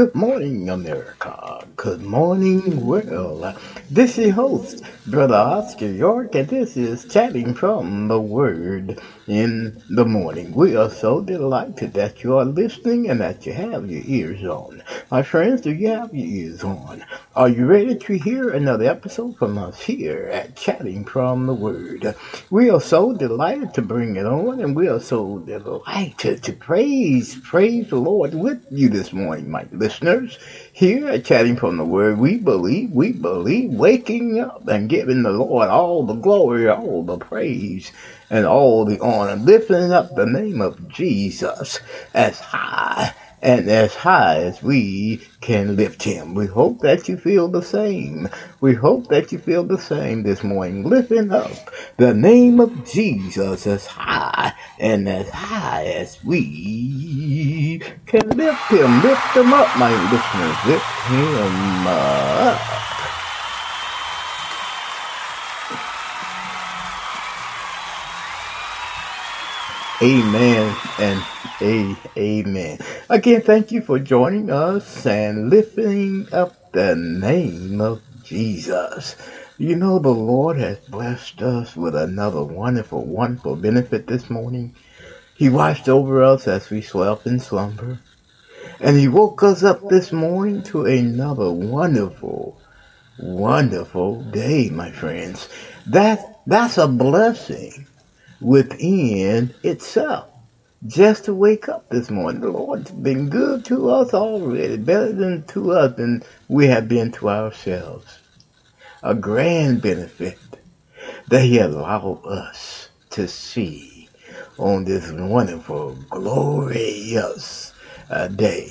Good morning, America. Good morning, world. This is host, Brother Oscar York, and this is Chatting from the Word in the Morning. We are so delighted that you are listening and that you have your ears on. My friends, do you have your ears on? Are you ready to hear another episode from us here at Chatting from the Word? We are so delighted to bring it on, and we are so delighted to praise, praise the Lord with you this morning, my listeners. Here at Chatting from the Word, we believe, we believe, waking up and giving the Lord all the glory, all the praise, and all the honor, lifting up the name of Jesus as high and as high as we can lift him. We hope that you feel the same. We hope that you feel the same this morning, lifting up the name of Jesus as high and as high as we can lift him. Lift him up, my listeners. Lift him up. Amen and a amen. Again, thank you for joining us and lifting up the name of Jesus. You know, the Lord has blessed us with another wonderful, wonderful benefit this morning. He watched over us as we slept in slumber. And He woke us up this morning to another wonderful, wonderful day, my friends. That, that's a blessing within itself. Just to wake up this morning. The Lord's been good to us already, better than to us than we have been to ourselves. A grand benefit that He allowed us to see on this wonderful, glorious uh, day.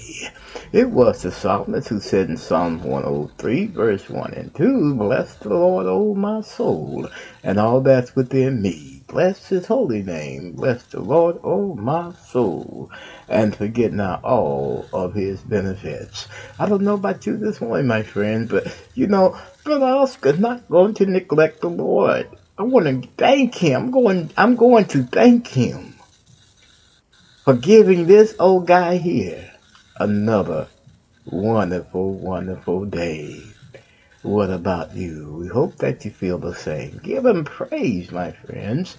It was the psalmist who said in Psalm 103, verse 1 and 2, Bless the Lord, O my soul, and all that's within me Bless his holy name. Bless the Lord, O oh my soul. And forget not all of his benefits. I don't know about you this morning, my friend, but you know, Brother Oscar's not going to neglect the Lord. I want to thank him. I'm going, I'm going to thank him for giving this old guy here another wonderful, wonderful day. What about you? We hope that you feel the same. Give him praise, my friends.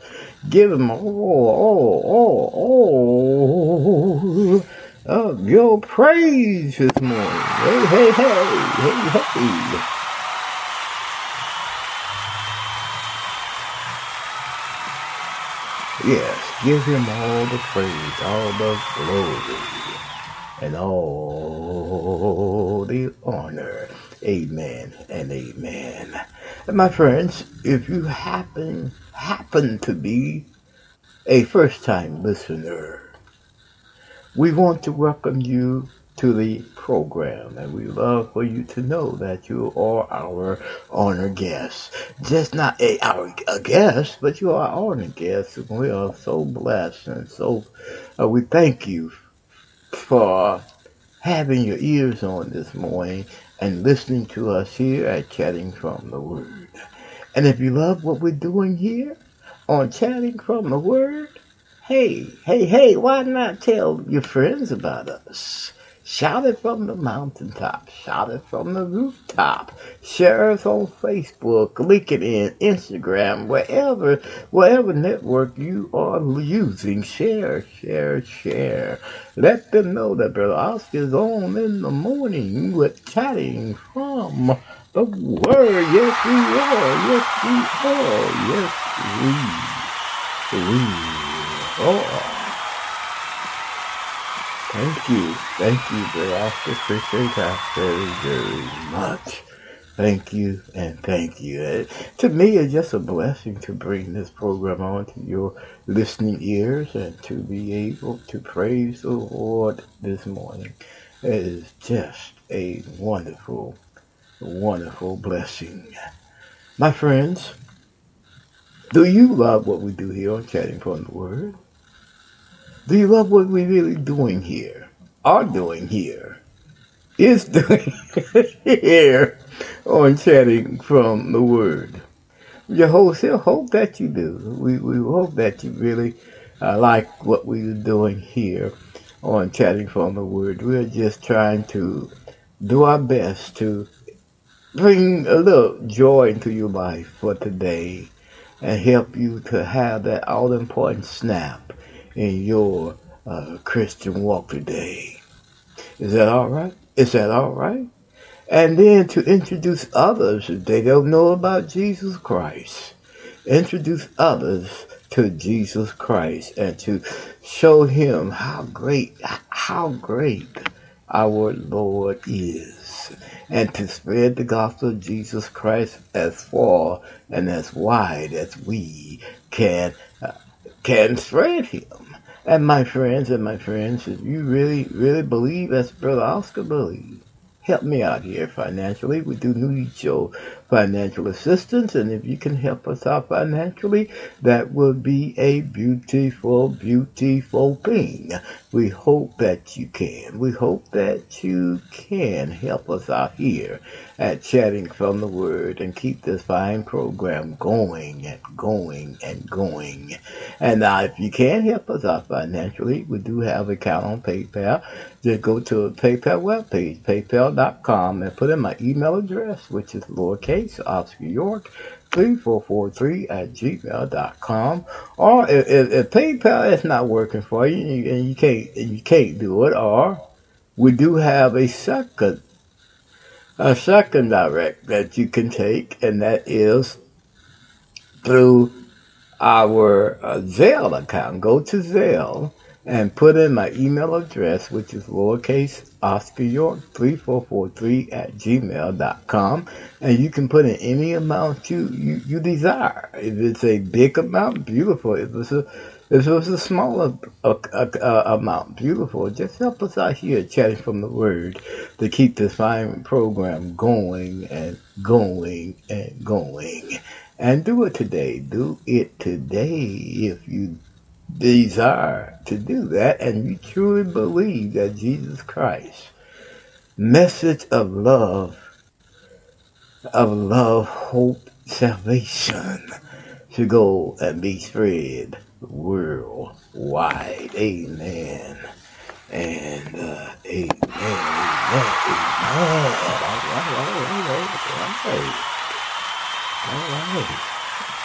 Give him all, all, all, all of your praise this morning. Hey, hey, hey, hey, hey. Yes, give him all the praise, all the glory, and all the honor. Amen and amen. And my friends, if you happen happen to be a first time listener, we want to welcome you to the program and we love for you to know that you are our honored guest. Just not a our a guest, but you are our honored guest. We are so blessed and so uh, we thank you for having your ears on this morning and listening to us here at Chatting from the Word. And if you love what we're doing here on Chatting from the Word, hey, hey, hey, why not tell your friends about us? Shout it from the mountaintop. Shout it from the rooftop. Share us on Facebook, LinkedIn, Instagram, wherever, whatever network you are using. Share, share, share. Let them know that Brother Oscar is on in the morning with chatting from the Word. Yes, we are. Yes, we are. Yes, we, we are. Thank you. Thank you, Brother Oscar. Appreciate that very, very much. Thank you and thank you. Uh, to me, it's just a blessing to bring this program on to your listening ears and to be able to praise the Lord this morning. It is just a wonderful, wonderful blessing. My friends, do you love what we do here on Chatting from the Word? Do you love what we're really doing here? Are doing here? Is doing here on chatting from the Word. We hope, hope that you do. We, we hope that you really uh, like what we're doing here on chatting from the Word. We're just trying to do our best to bring a little joy into your life for today and help you to have that all important snap in your uh, Christian walk today. Is that all right? Is that all right? And then to introduce others they don't know about Jesus Christ. Introduce others to Jesus Christ and to show him how great, how great our Lord is. And to spread the gospel of Jesus Christ as far and as wide as we can uh, can spread him. And my friends and my friends, if you really, really believe as Brother Oscar believes, help me out here financially. We do need your financial assistance, and if you can help us out financially, that would be a beautiful, beautiful thing. We hope that you can. We hope that you can help us out here at Chatting from the Word and keep this fine program going and going and going. And now, if you can help us out financially, we do have an account on PayPal. Just go to a PayPal webpage, paypal.com, and put in my email address, which is lowercase Oscar York 3443 at gmail.com. Or if, if, if, PayPal is not working for you and you can't, and you can't do it, or we do have a second, a second direct that you can take, and that is through our uh, Zelle account. Go to Zelle and put in my email address, which is lowercase Oscar York 3443 at gmail.com. And you can put in any amount you, you, you desire. If it's a big amount, beautiful. If it's a if it was a smaller amount, beautiful. Just help us out here chatting from the word to keep this fine program going and going and going. And do it today. Do it today if you desire to do that and you truly believe that Jesus Christ, message of love, of love, hope, salvation, should go and be spread worldwide. Amen. And uh, amen, amen, amen. All right, all right, all right. All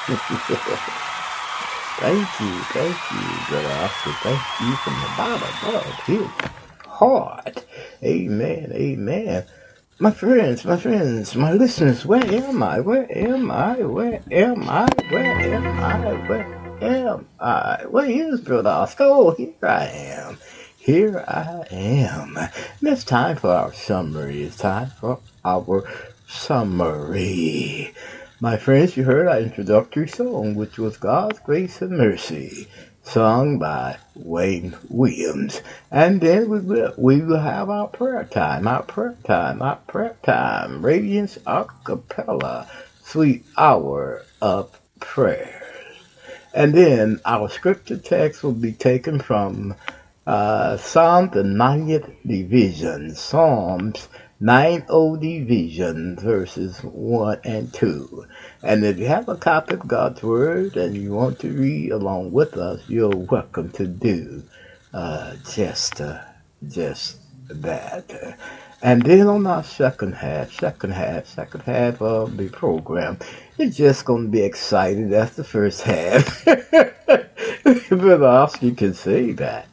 right. Thank you, thank you, brother Oscar. Thank you from the bottom of his heart. Amen. Amen. My friends, my friends, my listeners, where am I? Where am I? Where am I? Where am I? Where am I? Where is Brother Oscar? Oh, here I am. Here I am. And it's time for our summary. It's time for our summary. My friends, you heard our introductory song, which was God's Grace and Mercy sung by Wayne Williams. And then we will, we will have our prayer time, our prayer time, our prayer time. Radiance Acapella, Sweet Hour of Prayers. And then our scripture text will be taken from uh, Psalm the 90th division, Psalms 90 division, verses 1 and 2. And if you have a copy of God's Word and you want to read along with us, you're welcome to do uh, just, uh, just that. And then on our second half, second half, second half of the program, it's just going to be exciting. That's the first half. Brother Oscar can say that.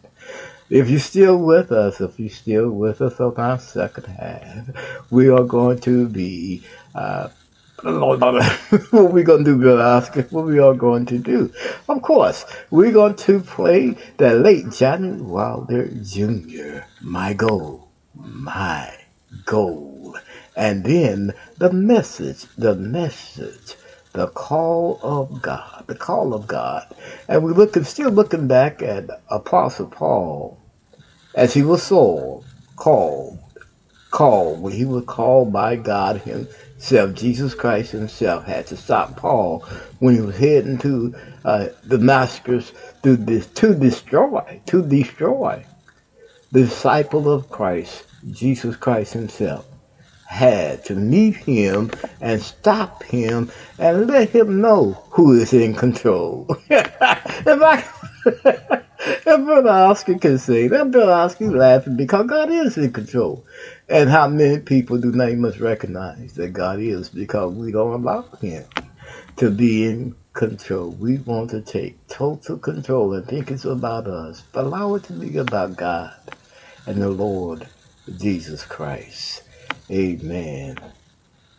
If you're still with us, if you're still with us on our second half, we are going to be uh, what we gonna do, Brother Oscar? What we are going to do? Of course, we're going to play the late Johnny Wilder Jr. My goal, my goal, and then the message, the message, the call of God, the call of God, and we're looking, still looking back at Apostle Paul as he was sold, called, called when he was called by God himself Jesus Christ himself, had to stop Paul when he was heading to uh, Damascus to, to destroy, to destroy. The disciple of Christ, Jesus Christ himself, had to meet him and stop him and let him know who is in control. if Brother Oscar can say that, Brother laughing because God is in control. And how many people do not must recognize that God is because we don't allow Him to be in control. We want to take total control and think it's about us, but allow it to be about God and the Lord Jesus Christ. Amen.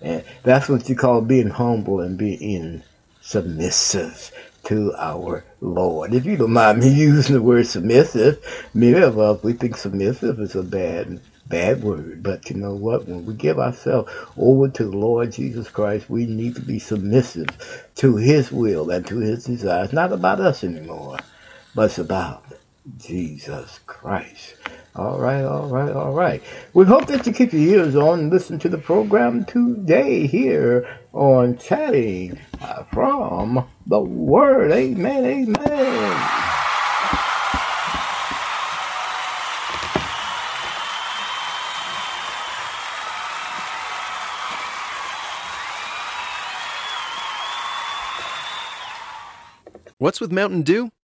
And that's what you call being humble and being submissive to our Lord. If you don't mind me using the word submissive, many of us we think submissive is a bad bad word, but you know what? When we give ourselves over to the Lord Jesus Christ, we need to be submissive to His will and to His desires. Not about us anymore, but it's about Jesus Christ. All right, all right, all right. We hope that you keep your ears on and listen to the program today here on Chatting uh, from the Word. Amen, amen. What's with Mountain Dew?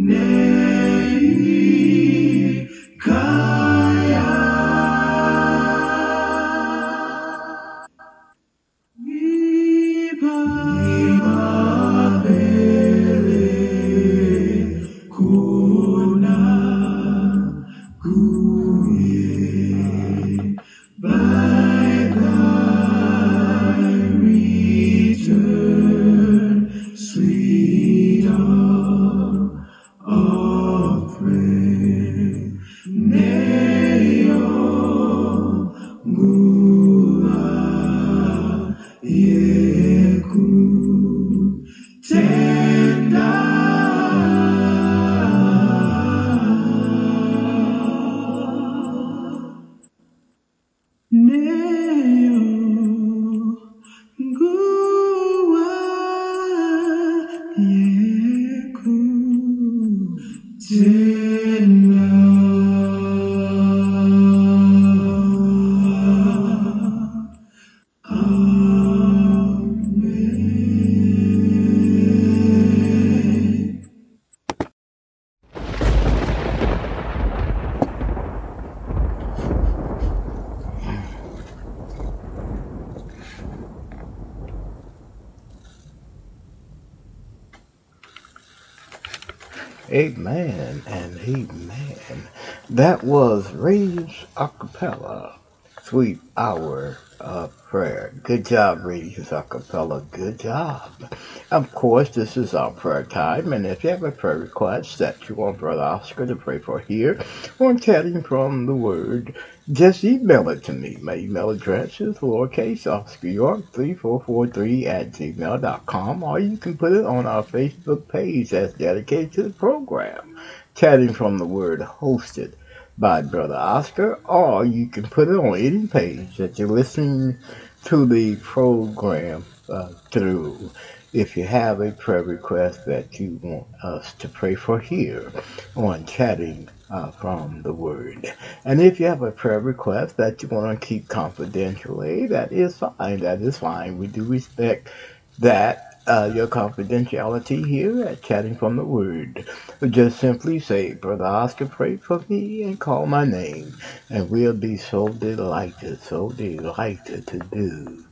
Never Radiance Acapella, Sweet Hour of Prayer. Good job, Radiance Acapella. Good job. Of course, this is our prayer time, and if you have a prayer request that you want Brother Oscar to pray for here, or chatting from the Word, just email it to me. My email address is lowercase Oscar York 3443 at gmail.com, or you can put it on our Facebook page that's dedicated to the program. Chatting from the Word hosted by Brother Oscar, or you can put it on any page that you're listening to the program uh, through if you have a prayer request that you want us to pray for here on chatting uh, from the Word. And if you have a prayer request that you want to keep confidentially, that is fine. That is fine. We do respect that. Uh, your confidentiality here at Chatting from the Word. Just simply say, Brother Oscar, pray for me and call my name, and we'll be so delighted, so delighted to do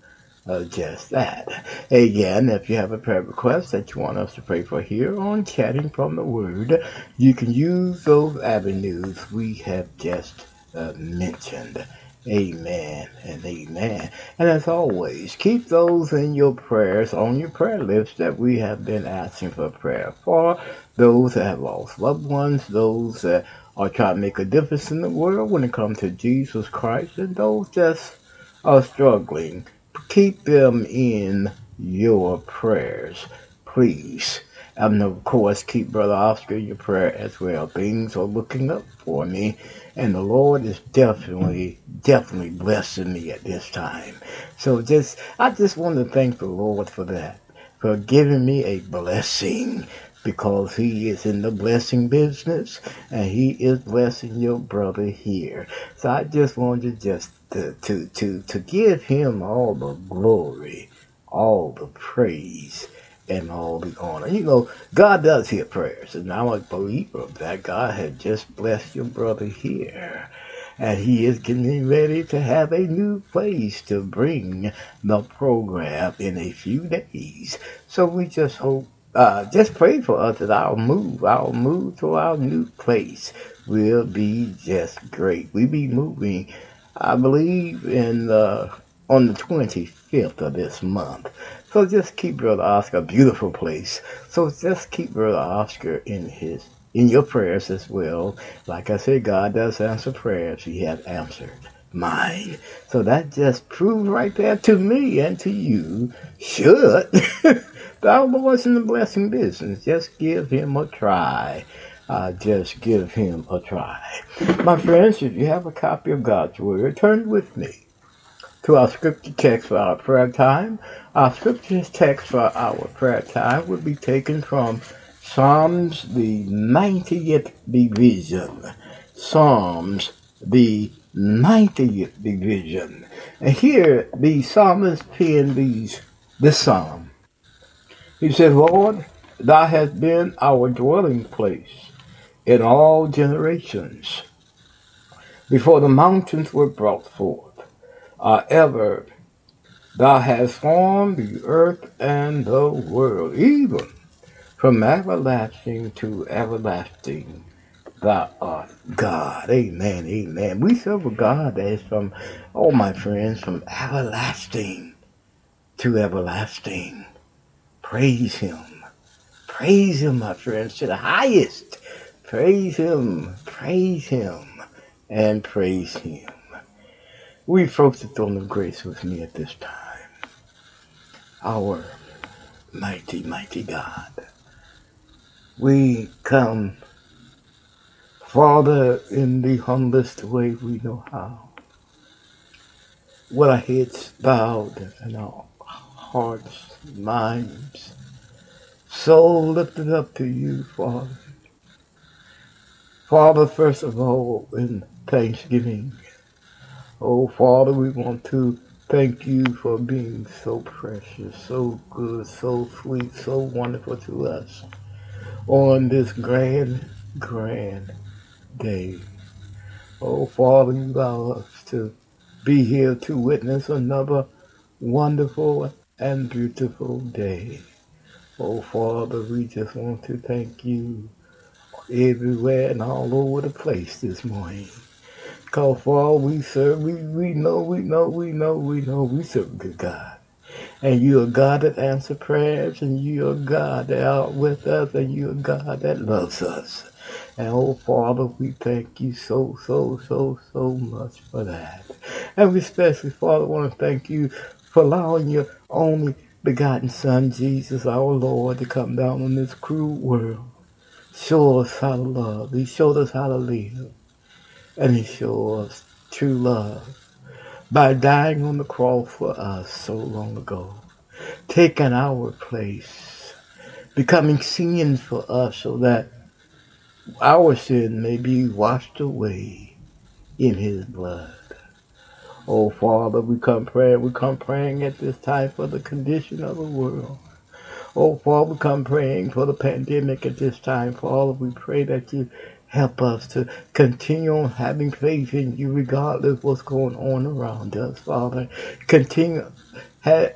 uh, just that. Again, if you have a prayer request that you want us to pray for here on Chatting from the Word, you can use those avenues we have just uh, mentioned. Amen and amen. And as always, keep those in your prayers on your prayer list that we have been asking for prayer for. Those that have lost loved ones, those that are trying to make a difference in the world when it comes to Jesus Christ, and those that are struggling keep them in your prayers, please. And of course, keep Brother Oscar in your prayer as well. Things are looking up for me, and the Lord is definitely, definitely blessing me at this time. So just, I just want to thank the Lord for that, for giving me a blessing because he is in the blessing business and he is blessing your brother here. So I just wanted just to, to, to, to give him all the glory, all the praise, and all the honor. You know, God does hear prayers, and I'm a believer that. God had just blessed your brother here. And he is getting ready to have a new place to bring the program in a few days. So we just hope uh, just pray for us that our move, our move to our new place will be just great. We be moving, I believe, in uh, on the 25th of this month. So just keep Brother Oscar, a beautiful place. So just keep Brother Oscar in his in your prayers as well. Like I said, God does answer prayers. He has answered mine. So that just proves right there to me and to you should Thou Lord's in the blessing business. Just give him a try. Uh, just give him a try. My friends, if you have a copy of God's Word, turn with me to our scripture text for our prayer time. Our scripture text for our prayer time will be taken from Psalms, the 90th division. Psalms, the 90th division. And here, the psalmist penned these, this psalm. He said, Lord, thou hast been our dwelling place in all generations. Before the mountains were brought forth, uh, ever thou hast formed the earth and the world, even from everlasting to everlasting. Thou art God. Amen. Amen. We serve a God that is from, oh my friends, from everlasting to everlasting. Praise Him. Praise Him, my friends, to the highest. Praise Him. Praise Him. And praise Him. We approach the throne of grace with me at this time. Our mighty, mighty God. We come, Father, in the humblest way we know how. With our heads bowed and our hearts minds, soul lifted up to you, Father. Father, first of all, in Thanksgiving, oh Father, we want to thank you for being so precious, so good, so sweet, so wonderful to us on this grand, grand day. Oh Father, you allow us to be here to witness another wonderful and beautiful day. Oh Father, we just want to thank you everywhere and all over the place this morning. Because for all we serve, we, we know, we know, we know, we know we serve a good God. And you're a God that answers prayers, and you're a God that out with us, and you're a God that loves us. And oh Father, we thank you so, so, so, so much for that. And we especially, Father, want to thank you for allowing your only begotten Son, Jesus, our Lord, to come down on this cruel world show us how to love. He showed us how to live. And he showed us true love by dying on the cross for us so long ago, taking our place, becoming sin for us so that our sin may be washed away in his blood. Oh Father, we come praying, we come praying at this time for the condition of the world. Oh, Father, we come praying for the pandemic at this time. Father, we pray that you help us to continue on having faith in you regardless of what's going on around us, Father. Continue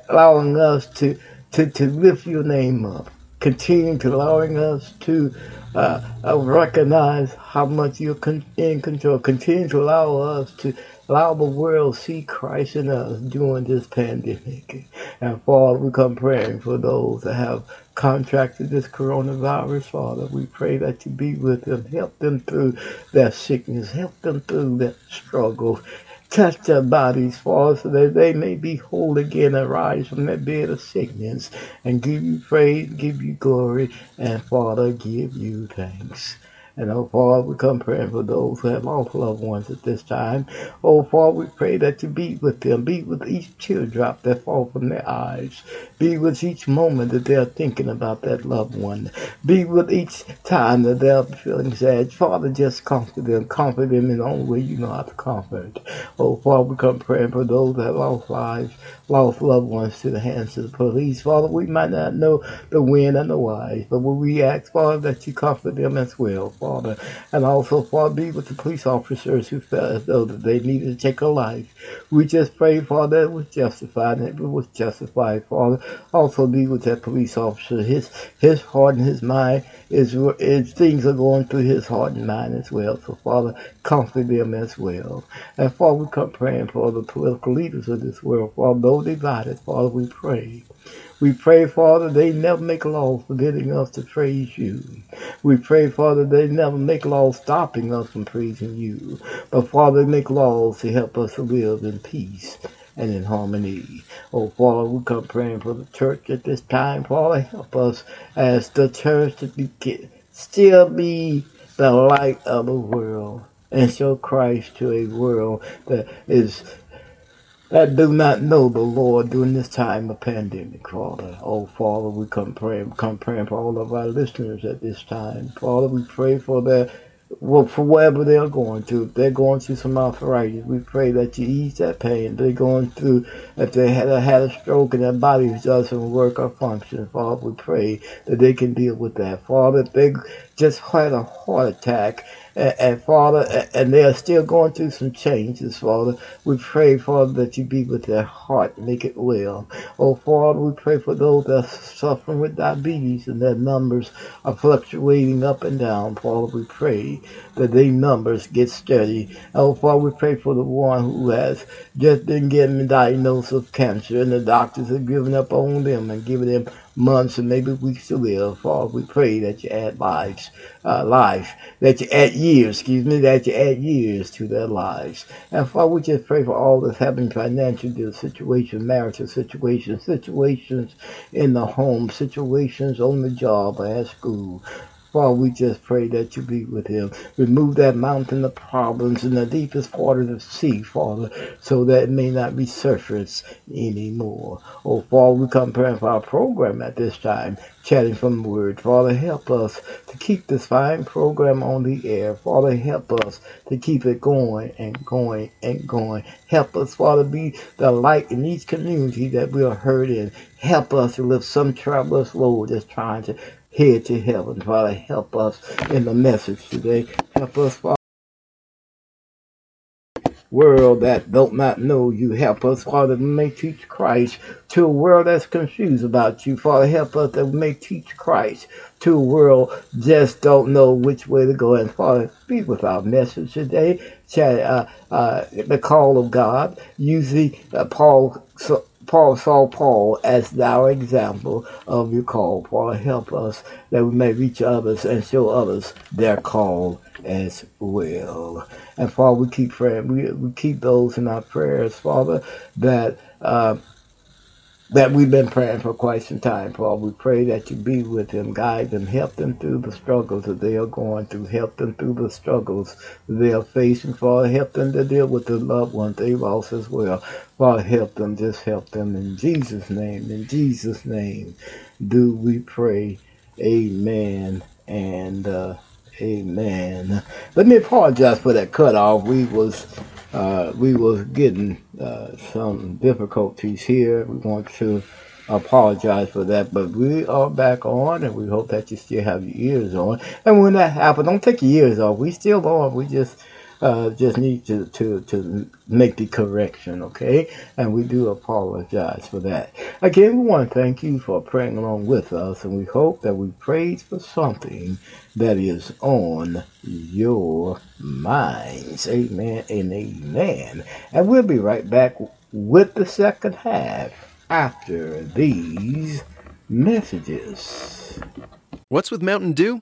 allowing us to, to, to lift your name up. Continue to allowing us to uh, uh, recognize how much you're in control. Continue to allow us to Allow the world see Christ in us during this pandemic. And Father, we come praying for those that have contracted this coronavirus, Father. We pray that you be with them, help them through their sickness, help them through their struggle. Touch their bodies, Father, so that they may be whole again and rise from that bed of sickness and give you praise, give you glory, and Father, give you thanks. And oh, Father, we come praying for those who have lost loved ones at this time. Oh, Father, we pray that you be with them. Be with each teardrop that fall from their eyes. Be with each moment that they're thinking about that loved one. Be with each time that they're feeling sad. Father, just comfort them. Comfort them in the only way you know how to comfort. Oh, Father, we come praying for those that lost lives, lost loved ones to the hands of the police. Father, we might not know the when and the why, but we ask, Father, that you comfort them as well. Father. And also, Father, be with the police officers who felt as though that they needed to take a life. We just pray, Father, that it was justified and it was justified, Father. Also be with that police officer. His his heart and his mind is, is things are going through his heart and mind as well. So Father, comfort them as well. And Father, we come praying for the political leaders of this world. Father, though divided, Father, we pray. We pray, Father, they never make laws forbidding us to praise you. We pray, Father, they never make laws stopping us from praising you. But, Father, make laws to help us to live in peace and in harmony. Oh, Father, we come praying for the church at this time. Father, help us as the church to be, still be the light of the world and show Christ to a world that is that do not know the Lord during this time of pandemic, Father. Oh, Father, we come praying, come praying for all of our listeners at this time. Father, we pray for their, well, for whatever they're going through. If they're going through some arthritis, we pray that you ease that pain. They're going through, if they had, had a stroke and their body doesn't work or function, Father, we pray that they can deal with that. Father, if they just had a heart attack and, and, Father, and they are still going through some changes, Father. We pray, Father, that you be with their heart, make it well. Oh, Father, we pray for those that are suffering with diabetes and their numbers are fluctuating up and down. Father, we pray that their numbers get steady. Oh, Father, we pray for the one who has just been given diagnosis of cancer and the doctors have given up on them and given them months and maybe weeks to live. Father, we pray that you add lives, uh, life, that you add years, excuse me, that you add years to their lives. And Father, we just pray for all that's happening financial situations, marital situations, situations in the home, situations on the job at school. Father, we just pray that you be with him. Remove that mountain of problems in the deepest part of the sea, Father, so that it may not be surface anymore. Oh, Father, we come praying for our program at this time, chatting from the Word. Father, help us to keep this fine program on the air. Father, help us to keep it going and going and going. Help us, Father, be the light in each community that we are heard in. Help us to lift some traveler's load that's trying to head to heaven. Father, help us in the message today. Help us, Father world that don't not know you. Help us, Father, to may teach Christ to a world that's confused about you. Father, help us that we may teach Christ to a world just don't know which way to go. And Father, speak with our message today. Uh, uh, the call of God. Using uh, Paul. So, Paul saw Paul as our example of your call. Paul, help us that we may reach others and show others their call as well. And Father, we keep praying. We, we keep those in our prayers, Father, that uh, that we've been praying for quite some time, Paul. We pray that you be with them, guide them, help them through the struggles that they are going through, help them through the struggles they are facing, Father. Help them to deal with the loved ones they lost as well. Father, help them, just help them in Jesus' name. In Jesus' name do we pray. Amen. And uh, amen. Let me apologize for that cut off. We was uh, we was getting uh, some difficulties here. We want to apologize for that, but we are back on, and we hope that you still have your ears on. And when that happens, don't take your ears off. We still on. We just uh, just need to, to, to make the correction, okay? And we do apologize for that. Again, we want to thank you for praying along with us, and we hope that we prayed for something that is on your minds. Amen and amen. And we'll be right back with the second half after these messages. What's with Mountain Dew?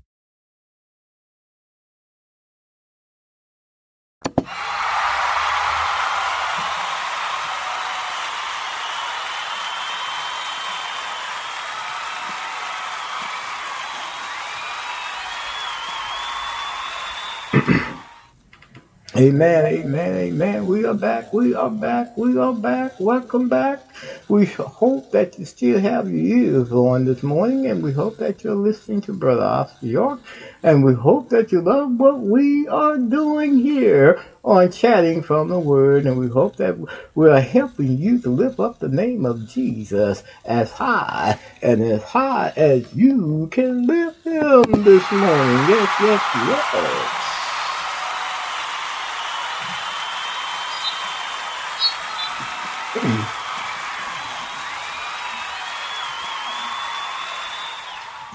Amen, amen, amen. We are back, we are back, we are back. Welcome back. We hope that you still have your ears on this morning, and we hope that you're listening to Brother Oscar York, and we hope that you love what we are doing here on Chatting from the Word, and we hope that we are helping you to lift up the name of Jesus as high and as high as you can lift him this morning. Yes, yes, yes.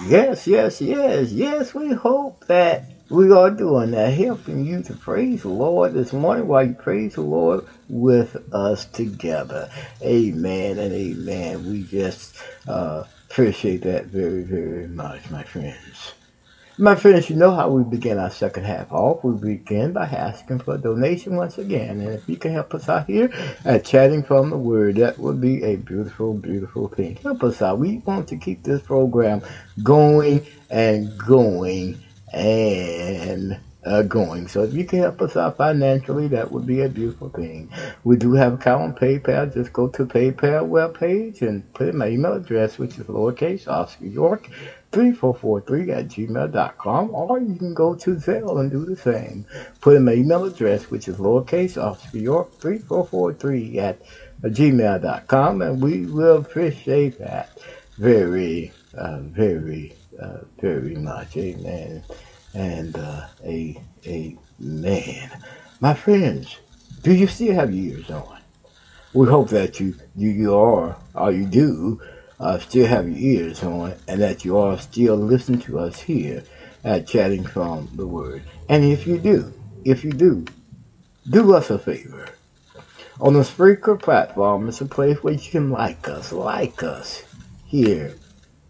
Yes, yes, yes, yes. We hope that we are doing that, helping you to praise the Lord this morning while you praise the Lord with us together. Amen and amen. We just uh, appreciate that very, very much, my friends. My friends, you know how we begin our second half off. We begin by asking for a donation once again. And if you can help us out here at Chatting from the Word, that would be a beautiful, beautiful thing. Help us out. We want to keep this program going and going and uh, going. So if you can help us out financially, that would be a beautiful thing. We do have account on PayPal. Just go to PayPal webpage and put in my email address, which is lowercase Oscar York 3443 at gmail.com, or you can go to Zelle and do the same. Put in my email address, which is lowercase Oscar York 3443 at gmail.com, and we will appreciate that very, uh, very, uh, very much. Amen. And uh, a, amen. My friends, do you still have your ears on? We hope that you, you, you are, or you do, uh, still have your ears on and that you are still listening to us here at Chatting from the Word. And if you do, if you do, do us a favor. On the Spreaker platform, it's a place where you can like us, like us here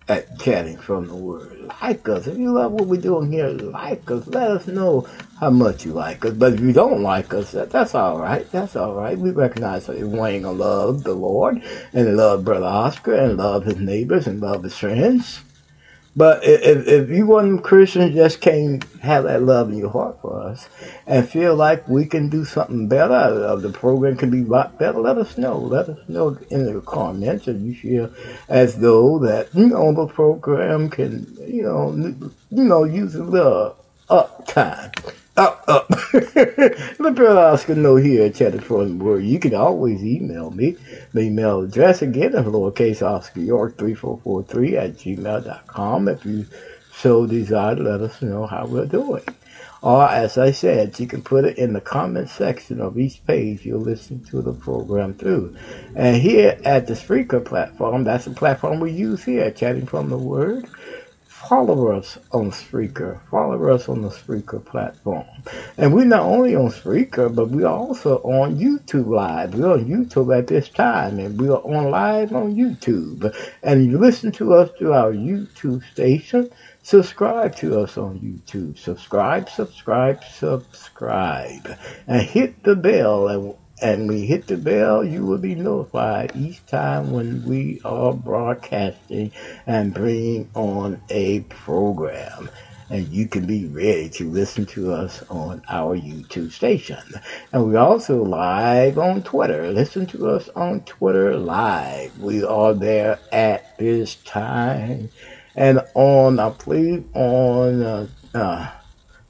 at Chatting from the Word. Like us. If you love what we're doing here, like us. Let us know how much you like us. But if you don't like us, that, that's all right. That's all right. We recognize that you're wanting to love the Lord and love Brother Oscar and love his neighbors and love his friends. But if, if you one Christians just can't have that love in your heart for us and feel like we can do something better, of the program can be better, let us know. Let us know in the comments if you feel as though that, you know, the program can, you know, you know, use a little up time up, up. Brother Oscar know here at Chatting from the Word. You can always email me. The email address again is lowercase Oscar York 3443 at gmail.com. If you so desire let us know how we're doing. Or, as I said, you can put it in the comment section of each page you're listening to the program through. And here at the Spreaker platform, that's the platform we use here, Chatting from the Word follow us on Spreaker. Follow us on the Spreaker platform. And we're not only on Spreaker, but we're also on YouTube Live. We're on YouTube at this time, and we're on live on YouTube. And you listen to us through our YouTube station. Subscribe to us on YouTube. Subscribe, subscribe, subscribe. And hit the bell and and we hit the bell, you will be notified each time when we are broadcasting and bringing on a program. And you can be ready to listen to us on our YouTube station. And we're also live on Twitter. Listen to us on Twitter live. We are there at this time. And on, I believe, on uh, uh,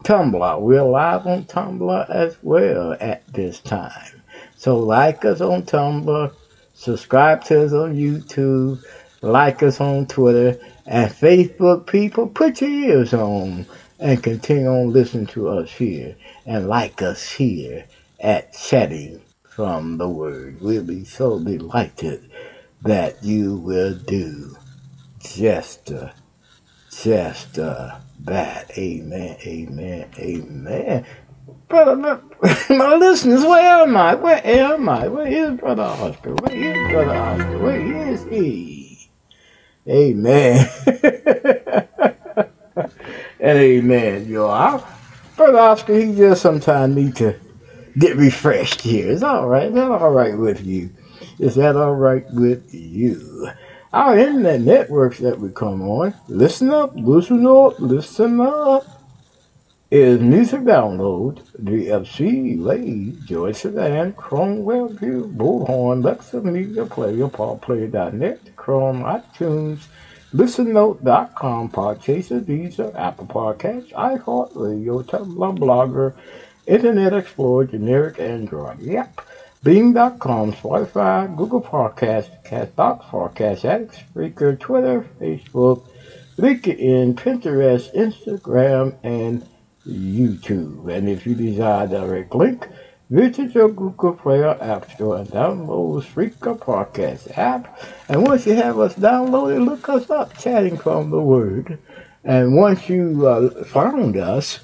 Tumblr. We're live on Tumblr as well at this time. So like us on Tumblr, subscribe to us on YouTube, like us on Twitter, and Facebook people, put your ears on and continue on listening to us here and like us here at Chatting from the Word. We'll be so delighted that you will do just, uh, just uh, that. Amen, amen, amen. Brother, my listeners, where am I? Where am I? Where is Brother Oscar? Where is Brother Oscar? Where is he? Amen. and amen, y'all. Brother Oscar, he just sometimes need to get refreshed here. Is all right? Is that all right with you? Is that all right with you? Our internet networks that we come on. Listen up, listen up, listen up is music download, DFC, Lay, Joy Sedan, Chrome WebView, Bullhorn, Lexa Media Player, PaulPlayer.net, Chrome, iTunes, ListenNote.com, Podchaser, Deezer, Apple Podcasts, iHeartRadio, Tumblr, Blogger, Internet Explorer, generic Android, yep. Bing.com, Spotify, Google Podcast, Castbox, Podcast Addict, Spreaker, Twitter, Facebook, LinkedIn, Pinterest, Instagram, and YouTube. And if you desire direct link, visit your Google Play App Store and download Spreaker Podcast app. And once you have us downloaded, look us up, chatting from the Word. And once you uh, found us,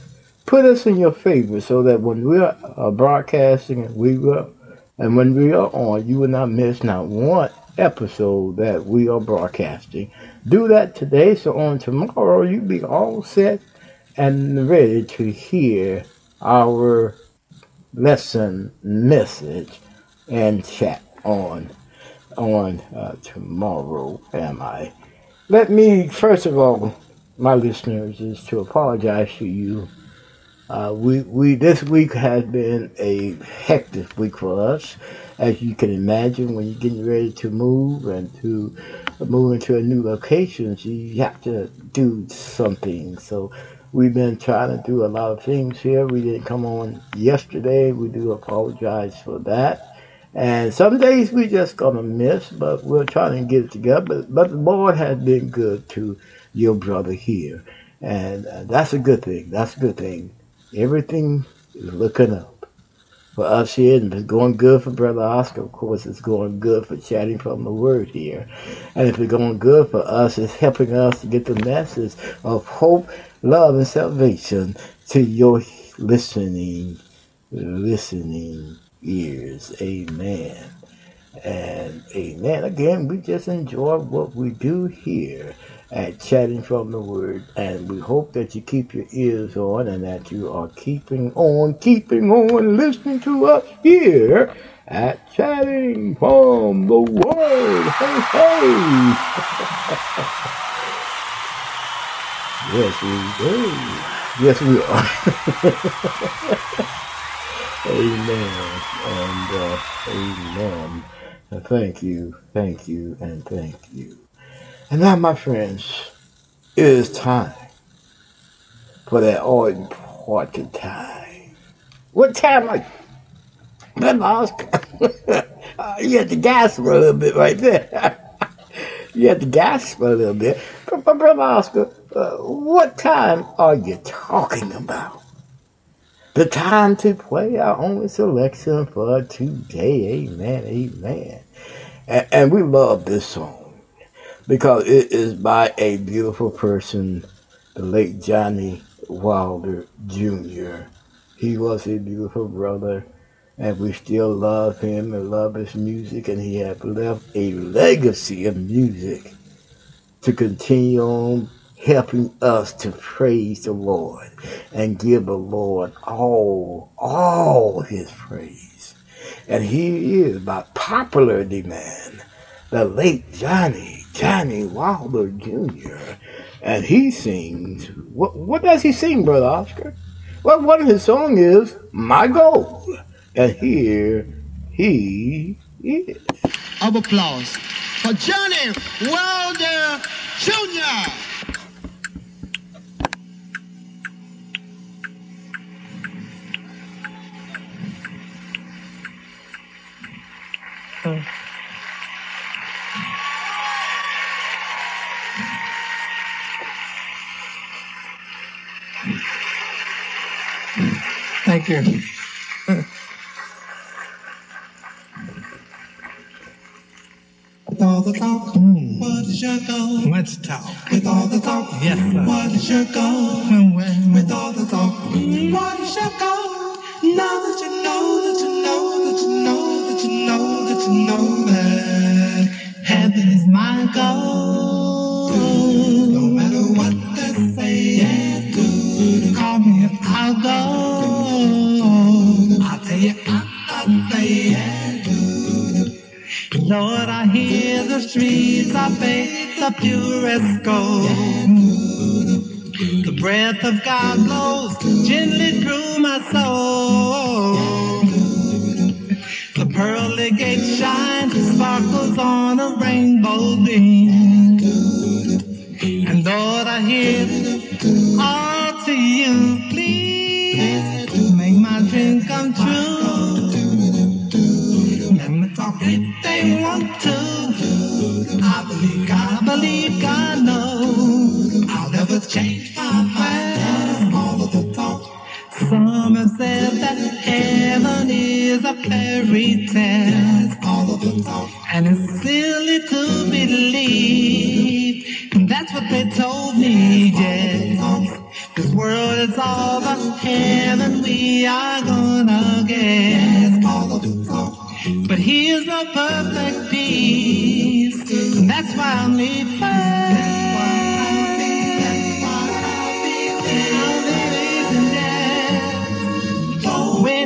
put us in your favorites so that when we're uh, broadcasting we will, and when we are on, you will not miss not one episode that we are broadcasting. Do that today, so on tomorrow you'll be all set and ready to hear our lesson message and chat on on uh, tomorrow. Am I? Let me first of all, my listeners, is to apologize to you. Uh, we we this week has been a hectic week for us, as you can imagine. When you're getting ready to move and to move into a new location, you have to do something. So We've been trying to do a lot of things here. We didn't come on yesterday. We do apologize for that. And some days we just gonna miss, but we're trying to get it together. But, but the Lord has been good to your brother here. And uh, that's a good thing. That's a good thing. Everything is looking up for us here, and it's going good for Brother Oscar. Of course, it's going good for chatting from the Word here. And if it's going good for us, it's helping us to get the message of hope love and salvation to your listening, listening ears. Amen. And amen. Again, we just enjoy what we do here at Chatting from the Word. And we hope that you keep your ears on and that you are keeping on, keeping on listening to us here at Chatting from the Word. Hey, hey. Yes, we do. Yes, we are. amen. And uh, amen. And thank you, thank you, and thank you. And now, my friends, it is time for that all important time. What time are you? That Oscar. uh, you had to gasp for a little bit right there. you had to gasp for a little bit. Brother Oscar, what time are you talking about? The time to play our only selection for today. Amen. Amen. And, and we love this song because it is by a beautiful person, the late Johnny Wilder Jr. He was a beautiful brother, and we still love him and love his music, and he has left a legacy of music to continue on helping us to praise the Lord and give the Lord all, all his praise. And he is by popular demand, the late Johnny, Johnny Wilder Jr. And he sings, what, what does he sing, Brother Oscar? Well, one of his songs is My Goal. And here he is. Of applause for Johnny Wilder Jr. Thank you. With all the talk, mm. what is your goal? Let's talk. With all the talk, yes, sir. what is your goal? Well, With all the talk, what is your goal? Now that you know, that you know, that you know, you know that heaven is my goal. No matter what they say, call me if I'll go. I'll tell you, I, I say, Lord, I hear the streets are baked the purest gold. The breath of God blows gently through my soul. Pearly gate shines, sparkles on a rainbow beam. And Lord, I hear all to you, please make my dream come true. Let me talk if they want to. I believe I believe God knows. I'll never change my mind. Is a fairy tale. And it's silly to believe. And that's what they told me, yes. This world is all the heaven we are gonna get. But here's no perfect peace. And that's why I'm leaving.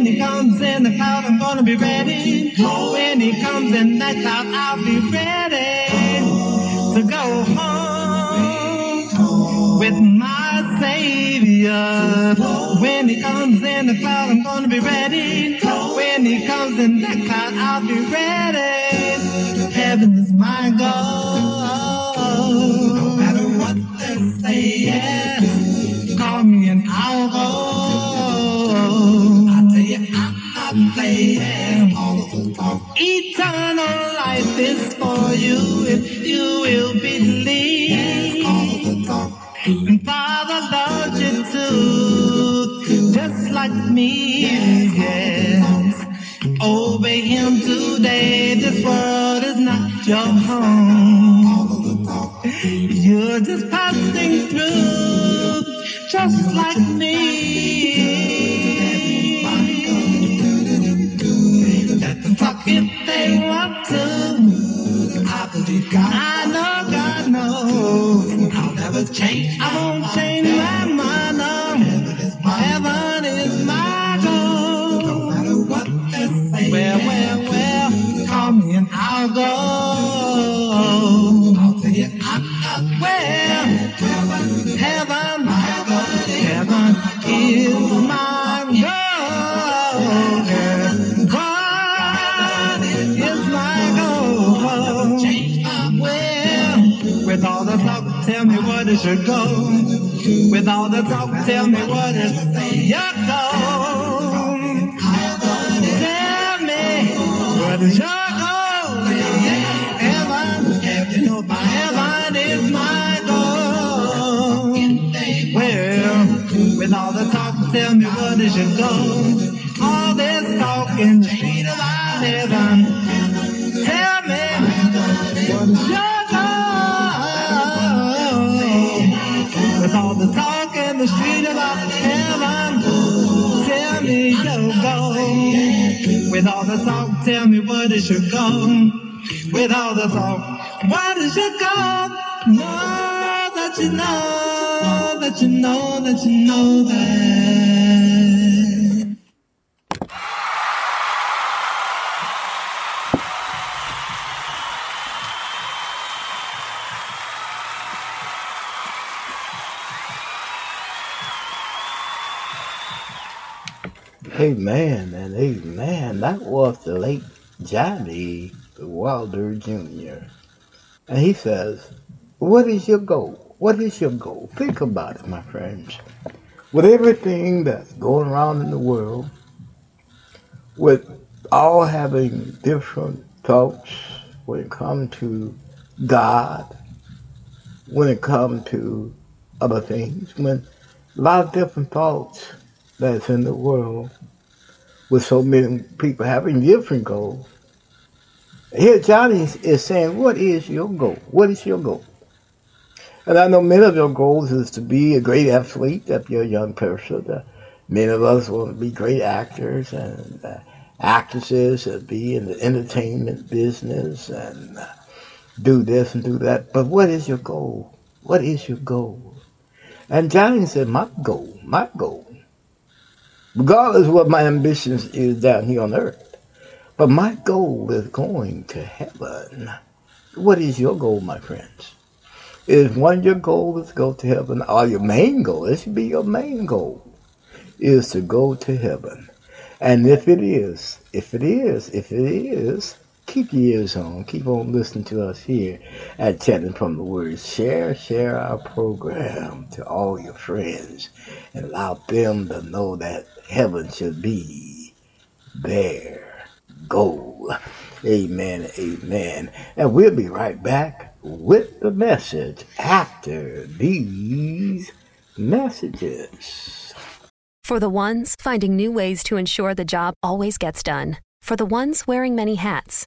He comes in the cloud, I'm gonna be ready. When he comes in that cloud, I'll be ready to go home with my Savior. When he comes in the cloud, I'm gonna be ready. When he comes in that cloud, I'll be ready. Heaven is my goal. No matter what they say, yeah. Eternal life is for you if you will believe. And Father loves you too, just like me. Yes. Obey Him today. This world is not your home. You're just passing through, just like me. With all the talk, tell me what is your goal? Tell me what is your you know my heaven is my goal. Well, with all the talk, tell me what is your goal? The tell me what is your goal? With all the talk, what is your goal? Know that you know, that you know, that you know that. Amen and amen. That was the late Johnny Wilder Jr. And he says, What is your goal? What is your goal? Think about it, my friends. With everything that's going around in the world, with all having different thoughts when it comes to God, when it comes to other things, when a lot of different thoughts that's in the world, with so many people having different goals. Here, Johnny is, saying, What is your goal? What is your goal? And I know many of your goals is to be a great athlete if you're a young person. Uh, many of us want to be great actors and uh, actresses and be in the entertainment business and uh, do this and do that. But what is your goal? What is your goal? And Johnny said, My goal, my goal, regardless of what my ambitions is down here on earth, but my goal is going to heaven. What is your goal, my friends? Is one your goals to go to heaven, or your main goal? It should be your main goal, is to go to heaven. And if it is, if it is, if it is, keep your ears on. Keep on listening to us here at Chatting from the Word. Share, share our program to all your friends and allow them to know that heaven should be their goal. Amen, amen. And we'll be right back with the message after these messages. For the ones finding new ways to ensure the job always gets done. For the ones wearing many hats.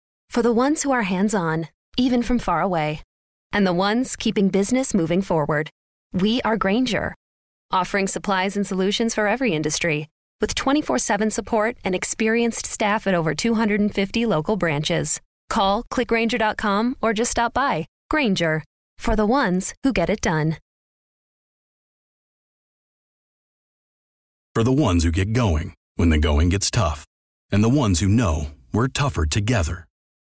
For the ones who are hands on, even from far away. And the ones keeping business moving forward. We are Grainger, offering supplies and solutions for every industry with 24 7 support and experienced staff at over 250 local branches. Call clickgrainger.com or just stop by. Grainger for the ones who get it done. For the ones who get going when the going gets tough. And the ones who know we're tougher together.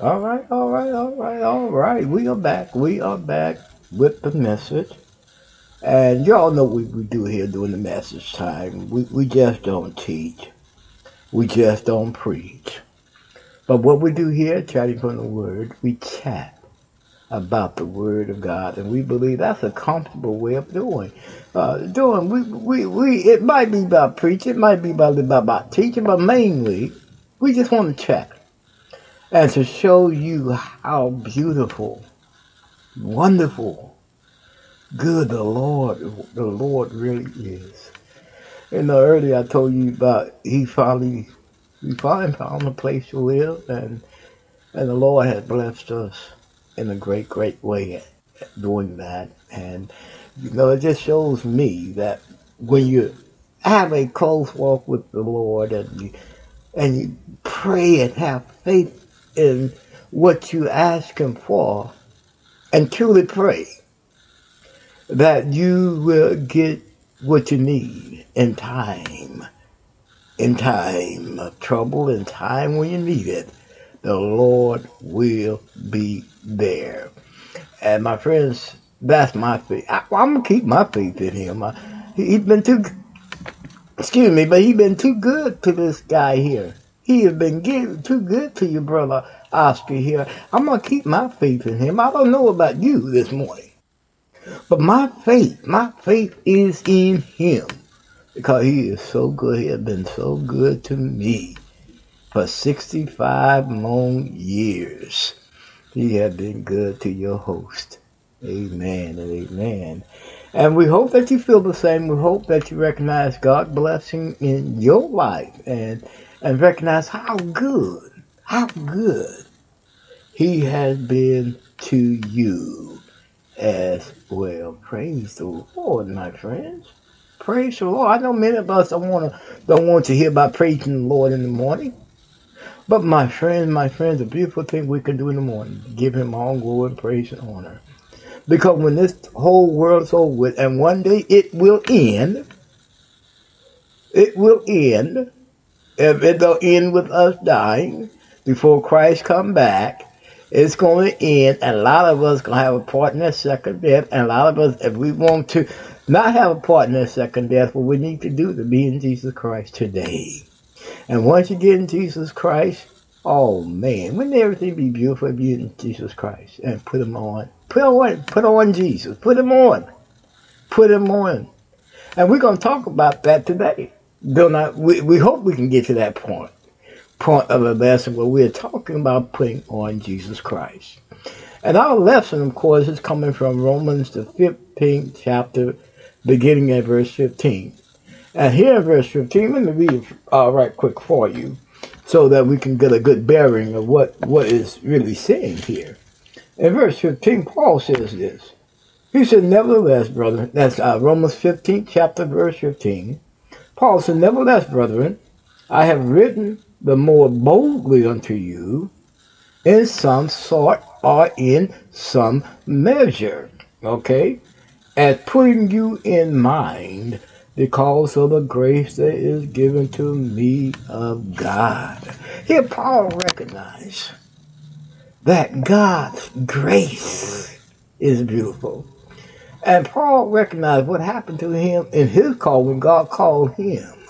All right, all right, all right, all right. We are back. We are back with the message. And y'all know what we do here during the message time. We, we just don't teach. We just don't preach. But what we do here, chatting from the Word, we chat about the Word of God, and we believe that's a comfortable way of doing. Uh, doing we, we we it might be about preaching, it might be about about, about teaching, but mainly we just want to chat and to show you how beautiful, wonderful, good the Lord the Lord really is. You know, earlier I told you about he finally we finally found a place to live, and and the Lord has blessed us in a great, great way doing that. And you know, it just shows me that when you have a close walk with the Lord and you and you pray and have faith in what you ask Him for, and truly pray that you will get what you need in time. In time of trouble, in time when you need it, the Lord will be there. And my friends, that's my faith. I, am gonna keep my faith in Him. Uh, I, he's been too, excuse me, but he's been too good to this guy here. He has been getting too good to you, brother Oscar here. I'm gonna keep my faith in Him. I don't know about you this morning. But my faith, my faith is in him because he is so good. He has been so good to me for 65 long years. He has been good to your host. Amen and amen. And we hope that you feel the same. We hope that you recognize God's blessing in your life and, and recognize how good, how good He has been to you as well. Praise the Lord, my friends. Praise the Lord. I know many of us don't want to don't want to hear about praising the Lord in the morning. But my friends, my friends, a beautiful thing we can do in the morning. Give him all glory, praise, and honor. Because when this whole world's over with, and one day it will end, it will end. If it'll end with us dying before Christ come back, it's going to end, and a lot of us going to have a part in that second death, and a lot of us, if we want to not have a part in that second death, what we need to do to be in Jesus Christ today. And once you get in Jesus Christ, oh man, wouldn't everything be beautiful if you in Jesus Christ and put him on? Put on, put on Jesus. Put him on. Put him on. And we're going to talk about that today. Don't I, we, we hope we can get to that point point of a lesson where we're talking about putting on Jesus Christ. And our lesson, of course, is coming from Romans, the 15th chapter, beginning at verse 15. And here in verse 15, let me read uh, right quick for you so that we can get a good bearing of what, what is really saying here. In verse 15, Paul says this. He said, Nevertheless, brother, that's uh, Romans 15, chapter, verse 15. Paul said, Nevertheless, brethren, I have written the more boldly unto you in some sort or in some measure. Okay? As putting you in mind because of the grace that is given to me of God. Here Paul recognized that God's grace is beautiful. And Paul recognized what happened to him in his call when God called him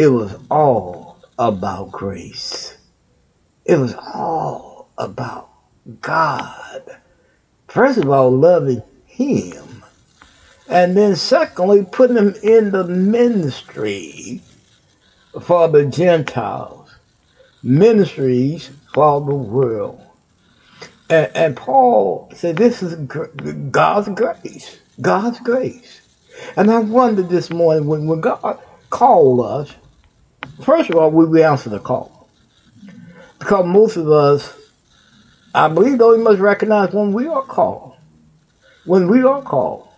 it was all about grace. It was all about God. First of all, loving Him. And then, secondly, putting Him in the ministry for the Gentiles, ministries for the world. And, and Paul said, This is God's grace. God's grace. And I wondered this morning when, when God called us, first of all, we, we answer the call. Because most of us, I believe, though, we must recognize when we are called. When we are called.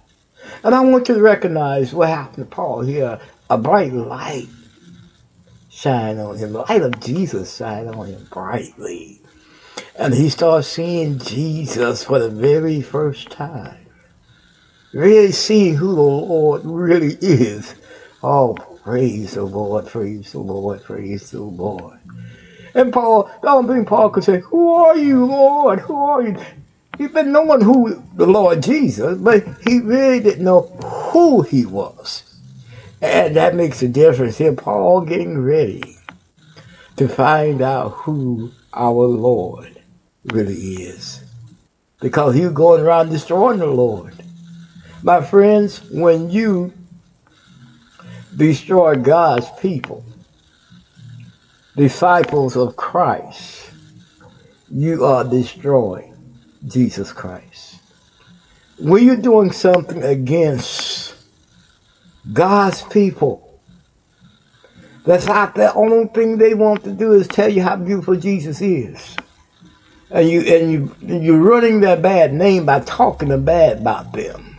And I want you to recognize what happened to Paul here. A bright light shine on him. The light of Jesus shine on him brightly. And he starts seeing Jesus for the very first time. Really seeing who the Lord really is. Oh, praise the Lord, praise the Lord, praise the Lord. And Paul, don't think Paul could say, Who are you, Lord? Who are you? He's been knowing who the Lord Jesus, but he really didn't know who he was. And that makes a difference here. Paul getting ready to find out who our Lord really is. Because he's going around destroying the Lord. My friends, when you destroy God's people, disciples of Christ, you are destroying Jesus Christ. When you're doing something against God's people, that's not the only thing they want to do is tell you how beautiful Jesus is. And you and you you're running their bad name by talking bad about them.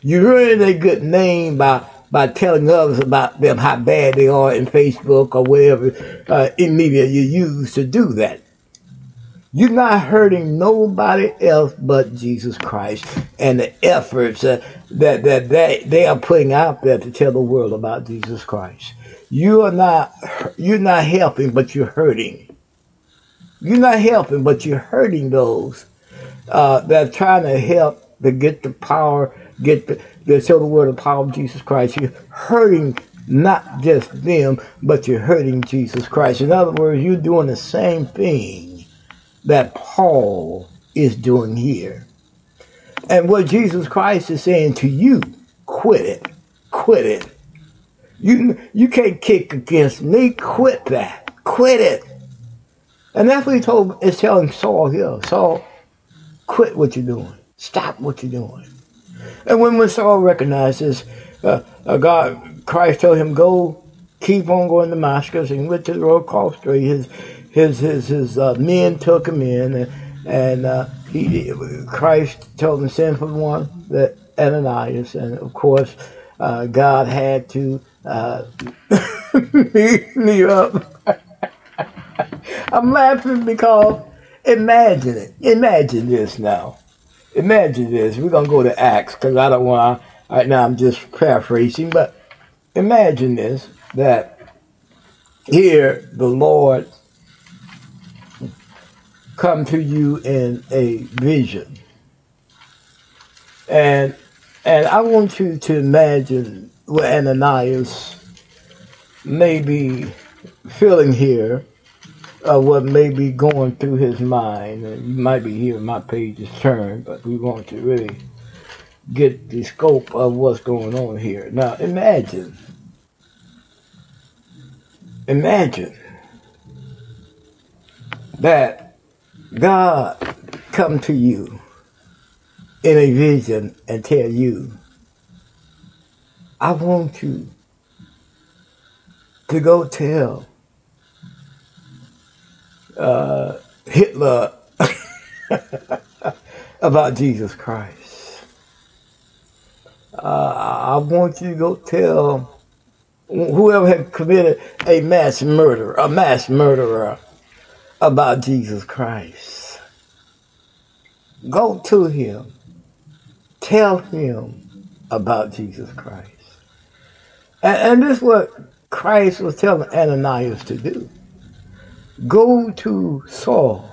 You're ruining their good name by by telling others about them how bad they are in Facebook or whatever uh, in media you use to do that. You're not hurting nobody else but Jesus Christ and the efforts uh, that, that they, they are putting out there to tell the world about Jesus Christ. You are not you're not helping, but you're hurting. You're not helping, but you're hurting those uh, that are trying to help to get the power, get the, to tell the world the power of Jesus Christ. You're hurting not just them, but you're hurting Jesus Christ. In other words, you're doing the same thing that Paul is doing here. And what Jesus Christ is saying to you, quit it. Quit it. You, you can't kick against me. Quit that. Quit it. And that's what he told is telling Saul here. Saul, quit what you're doing. Stop what you're doing. And when, Saul recognizes uh, God, Christ told him, go, keep on going to Damascus, and he went to the road called straight. His his his his uh, men took him in, and, and uh, he Christ told him send for one that Ananias, and of course uh, God had to uh, meet me up. I'm laughing because imagine it. Imagine this now. Imagine this. We're gonna go to Acts because I don't want. to, Right now, I'm just paraphrasing, but imagine this: that here the Lord come to you in a vision, and and I want you to imagine what Ananias may be feeling here, uh, what may be going through his mind. And you might be hearing my pages turn, but we want to really get the scope of what's going on here. Now, imagine, imagine that God come to you in a vision and tell you, I want you to go tell uh, Hitler about Jesus Christ. Uh, I want you to go tell whoever had committed a mass murder, a mass murderer, about Jesus Christ. Go to him. Tell him about Jesus Christ. And, and this is what Christ was telling Ananias to do. Go to Saul.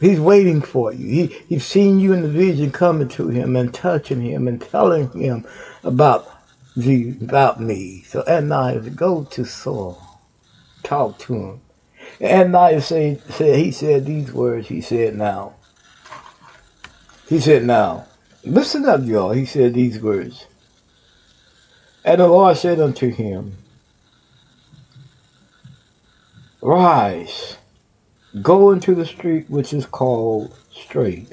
He's waiting for you. He, he's seen you in the vision coming to him and touching him and telling him about Jesus, about me. So Ananias, go to Saul, talk to him. And Ananias said, said, he said these words, he said now. He said now, listen up y'all, he said these words. And the Lord said unto him, Rise, go into the street which is called Straight,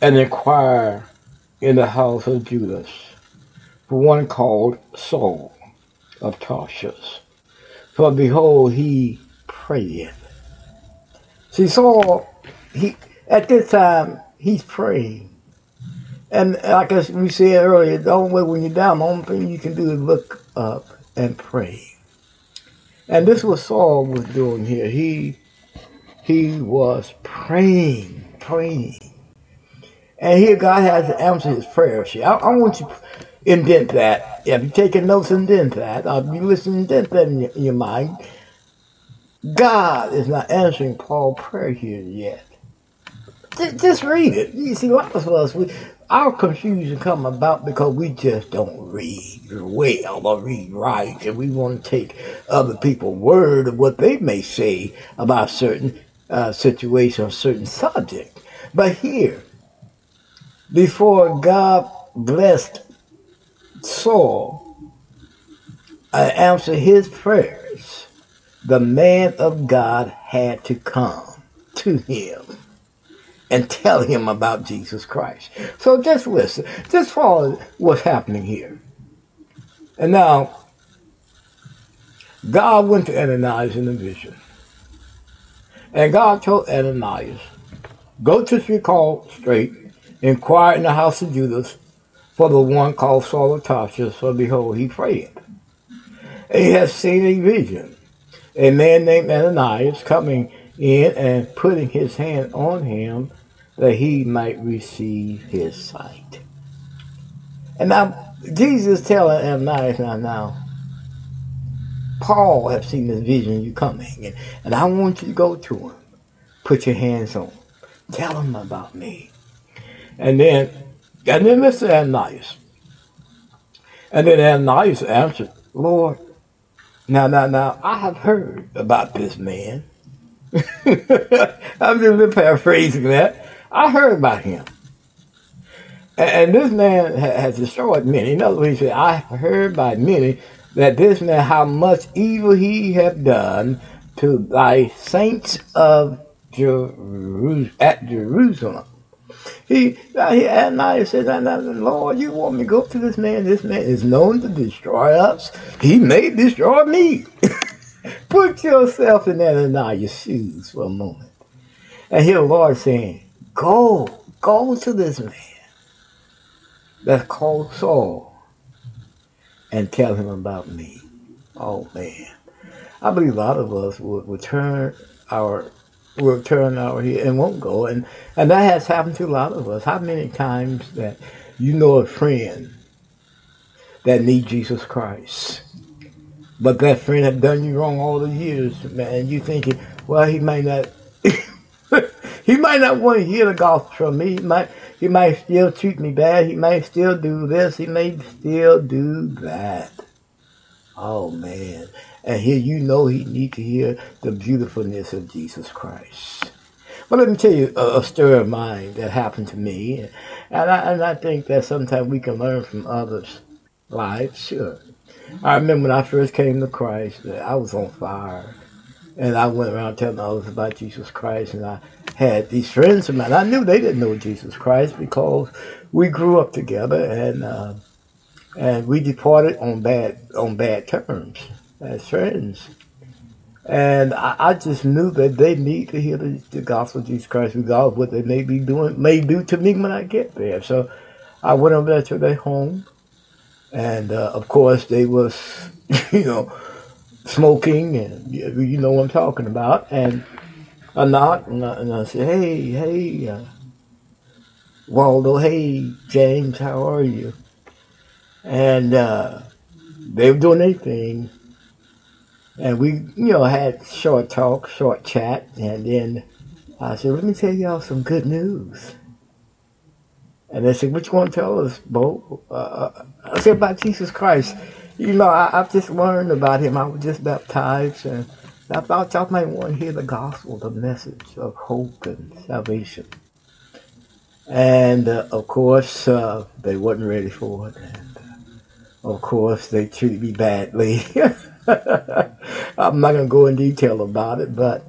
and inquire in the house of Judas for one called Saul of Tarsus. For behold, he prayeth. See, Saul, he at this time he's praying. And like we said earlier, the only way when you're down, the only thing you can do is look up and pray. And this was Saul was doing here. He he was praying, praying. And here God has to answer his prayer. See, I, I want you to indent that. If you're taking notes, indent that. Uh, I'll be listening, indent that in your, in your mind. God is not answering Paul's prayer here yet. Just, just read it. You see, a lot of us, we, our confusion come about because we just don't read well or read right, and we want to take other people's word of what they may say about certain uh, situation or certain subject. But here, before God blessed Saul and answered his prayers, the man of God had to come to him and tell him about Jesus Christ. So just listen, just follow what's happening here. And now, God went to Ananias in a vision. And God told Ananias, go to called straight, inquire in the house of Judas for the one called Saul of Tarsus, for behold, he prayed. And he has seen a vision. A man named Ananias coming in and putting his hand on him that he might receive his sight. And now Jesus telling Ananias now, now, Paul have seen this vision you coming, and, and I want you to go to him. Put your hands on him. Tell him about me. And then, and then Mr. Ananias. And then Ananias answered, Lord, now, now, now, I have heard about this man. I'm just paraphrasing that. I heard about him. And, and this man has destroyed many. In other words, he said, I heard by many that this man, how much evil he have done to thy saints of at Jerusalem. He, he Ananias said, Lord, you want me to go to this man? This man is known to destroy us. He may destroy me. Put yourself in Ananias' shoes for a moment. And hear the Lord saying, Go, go to this man that's called Saul and tell him about me. Oh man. I believe a lot of us would, would turn our will turn our head and won't go and, and that has happened to a lot of us. How many times that you know a friend that need Jesus Christ. But that friend had done you wrong all the years, man, you thinking, well, he may not he might not want to hear the gospel from me. He might he might still treat me bad. He might still do this. He may still do that. Oh man. And here you know he need to hear the beautifulness of Jesus Christ. But let me tell you a, a story of mine that happened to me. And I, and I think that sometimes we can learn from others' lives. Sure. I remember when I first came to Christ, I was on fire. And I went around telling others about Jesus Christ, and I had these friends of mine. I knew they didn't know Jesus Christ because we grew up together, and uh, and we departed on bad on bad terms as friends. And I, I just knew that they need to hear the, the gospel of Jesus Christ, regardless of what they may be doing, may do to me when I get there. So I went over there to their home, and uh, of course they was, you know smoking, and you know what I'm talking about. And I knocked, and I, and I said, "Hey, hey, uh, Waldo. Hey, James. How are you?" And uh, they were doing their thing, and we, you know, had short talk, short chat, and then I said, "Let me tell y'all some good news." And they said, what you want to tell us, Bo? Uh, I said, about Jesus Christ. You know, I, I've just learned about him. I was just baptized, and I thought y'all might want to hear the gospel, the message of hope and salvation. And, uh, of course, uh, they wasn't ready for it. And, uh, of course, they treated me badly. I'm not going to go in detail about it, but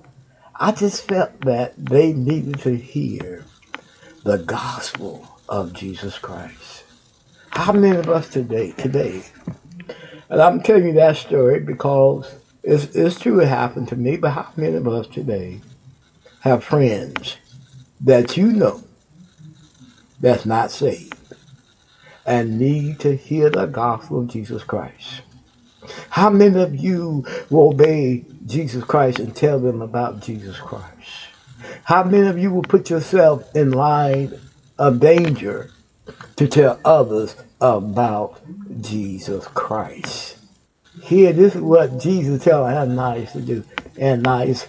I just felt that they needed to hear the gospel of Jesus Christ. How many of us today, today, and I'm telling you that story because it's, it's true it happened to me, but how many of us today have friends that you know that's not saved and need to hear the gospel of Jesus Christ? How many of you will obey Jesus Christ and tell them about Jesus Christ? How many of you will put yourself in line of danger to tell others about Jesus Christ. Here, this is what Jesus tell Ananias to do. Ananias,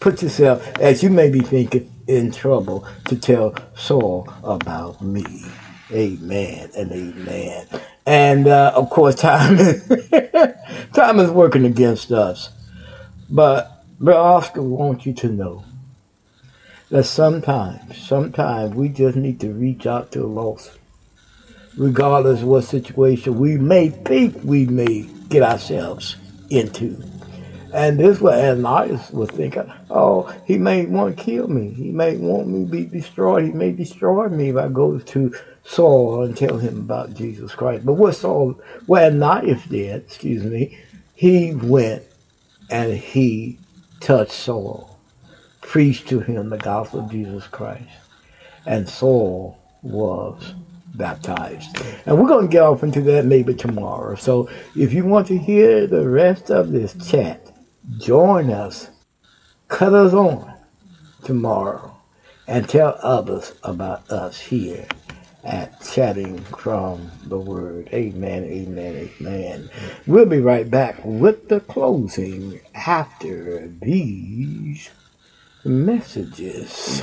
put yourself, as you may be thinking, in trouble to tell Saul about me. Amen and amen. And uh, of course, time is time is working against us. But Brother Oscar wants you to know that sometimes, sometimes we just need to reach out to the lost, regardless of what situation we may think we may get ourselves into. And this was Ananias was thinking, oh, he may want to kill me. He may want me to be destroyed. He may destroy me if I go to Saul and tell him about Jesus Christ. But what Saul, what Ananias did, excuse me, he went and he touched Saul preached to him the gospel of Jesus Christ. And Saul was baptized. And we're going to get off into that maybe tomorrow. So if you want to hear the rest of this chat, join us, cut us on tomorrow, and tell others about us here at Chatting from the Word. Amen, amen, amen. We'll be right back with the closing after these messages.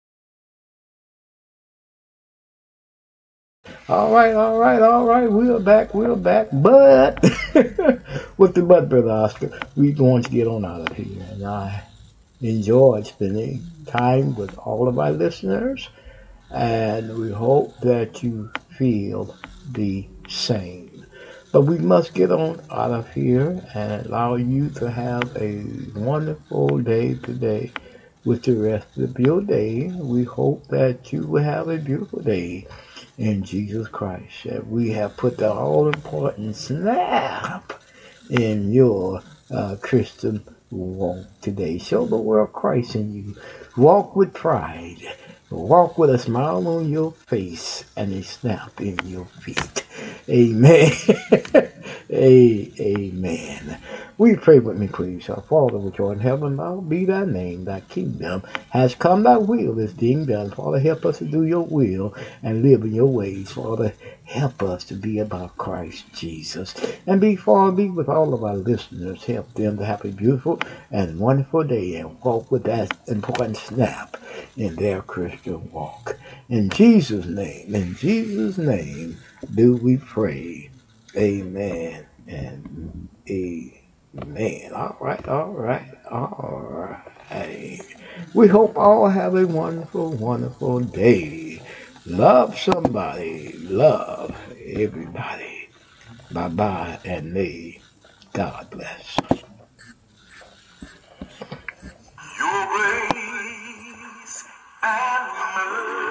All right, all right, all right. We're back, we're back. But with the but, brother Oscar, we're going to get on out of here. And I enjoyed spending time with all of my listeners, and we hope that you feel the same. But we must get on out of here and allow you to have a wonderful day today with the rest of your day. We hope that you will have a beautiful day in Jesus Christ. That we have put the all important snap in your uh, Christian walk today. Show the world Christ in you. Walk with pride. Walk with a smile on your face and a snap in your feet. Amen. Amen. We pray with me, please. Our Father which art in heaven, hallowed be thy name. Thy kingdom has come, thy will is being done. Father, help us to do your will and live in your ways. Father, help us to be about Christ Jesus. And be far be with all of our listeners. Help them to have a beautiful and wonderful day and walk with that important snap in their Christian walk. In Jesus' name, in Jesus' name, do we pray. Amen and amen. All right, all right, all right. We hope all have a wonderful, wonderful day. Love somebody, love everybody. Bye bye and may God bless. Your grace and mercy